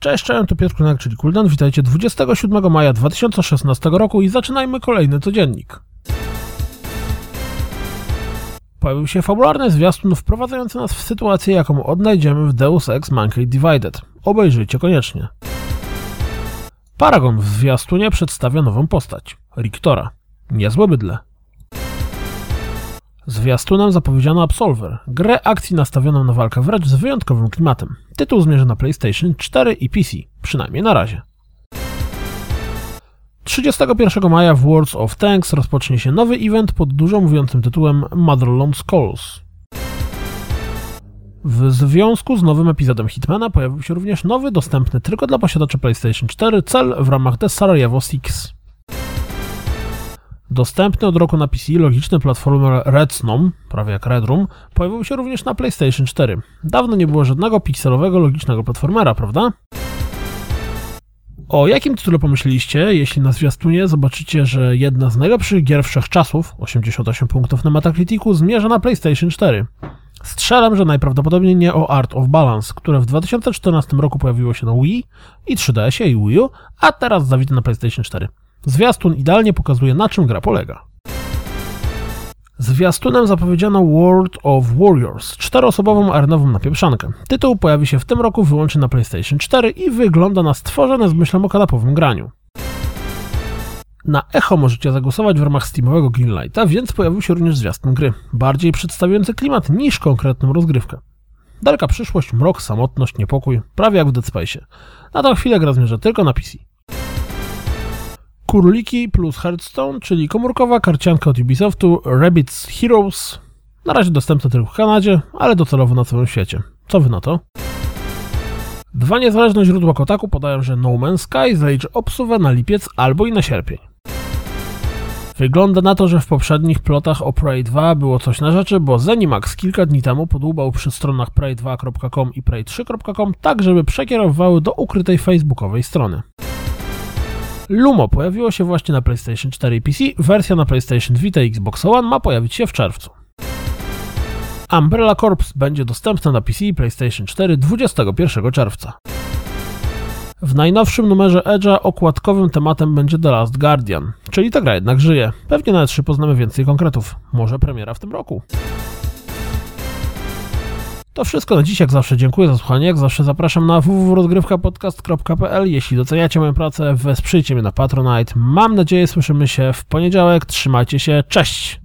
Cześć, cześć, to Piotr Kunak, czyli Kuldan. Witajcie 27 maja 2016 roku i zaczynajmy kolejny codziennik. Pojawił się fabularny zwiastun wprowadzający nas w sytuację, jaką odnajdziemy w Deus Ex Mankind Divided. Obejrzyjcie koniecznie. Paragon w zwiastunie przedstawia nową postać. Riktora. Niezłe bydle. Zwiastunem zapowiedziano Absolver, grę akcji nastawioną na walkę wręcz z wyjątkowym klimatem. Tytuł zmierza na PlayStation 4 i PC, przynajmniej na razie. 31 maja w Worlds of Tanks rozpocznie się nowy event pod dużo mówiącym tytułem Motherlond Skulls. W związku z nowym epizodem Hitmana pojawił się również nowy, dostępny tylko dla posiadaczy PlayStation 4 cel w ramach The Sarajevo Six. Dostępny od roku na PC logiczny platformer Redsnom, prawie jak Redrum, pojawił się również na PlayStation 4. Dawno nie było żadnego pikselowego logicznego platformera, prawda? O jakim tytule pomyśleliście, jeśli na zwiastunie zobaczycie, że jedna z najlepszych gier wszechczasów, 88 punktów na Metacriticu, zmierza na PlayStation 4? Strzelam, że najprawdopodobniej nie o Art of Balance, które w 2014 roku pojawiło się na Wii i 3DS i Wii U, a teraz zawite na PlayStation 4. Zwiastun idealnie pokazuje, na czym gra polega. Zwiastunem zapowiedziano World of Warriors, czteroosobową arenową napieprzankę. Tytuł pojawi się w tym roku wyłącznie na PlayStation 4 i wygląda na stworzone z myślą o kanapowym graniu. Na Echo możecie zagłosować w ramach Steamowego Greenlighta, więc pojawił się również zwiastun gry, bardziej przedstawiający klimat niż konkretną rozgrywkę. Daleka przyszłość, mrok, samotność, niepokój, prawie jak w Dead Space. Na tą chwilę gra zmierza tylko na PC. Kurliki plus Hearthstone, czyli komórkowa karcianka od Ubisoftu Rabbids Heroes. Na razie dostępna tylko w Kanadzie, ale docelowo na całym świecie. Co wy na to? Dwa niezależne źródła Kotaku podają, że No Man's Sky zaliczy obsuwę na lipiec albo i na sierpień. Wygląda na to, że w poprzednich plotach o Prey 2 było coś na rzeczy, bo Zenimax kilka dni temu podłubał przy stronach prey2.com i prey3.com tak, żeby przekierowywały do ukrytej facebookowej strony. Lumo pojawiło się właśnie na PlayStation 4 i PC, wersja na PlayStation Vita i Xbox One ma pojawić się w czerwcu. Umbrella Corps będzie dostępna na PC i PlayStation 4 21 czerwca. W najnowszym numerze Edge'a okładkowym tematem będzie The Last Guardian, czyli ta gra jednak żyje. Pewnie na 3 poznamy więcej konkretów. Może premiera w tym roku. To wszystko na dziś, jak zawsze dziękuję za słuchanie, jak zawsze zapraszam na www.rozgrywkapodcast.pl Jeśli doceniacie moją pracę, wesprzyjcie mnie na Patronite. Mam nadzieję, słyszymy się w poniedziałek, trzymajcie się, cześć!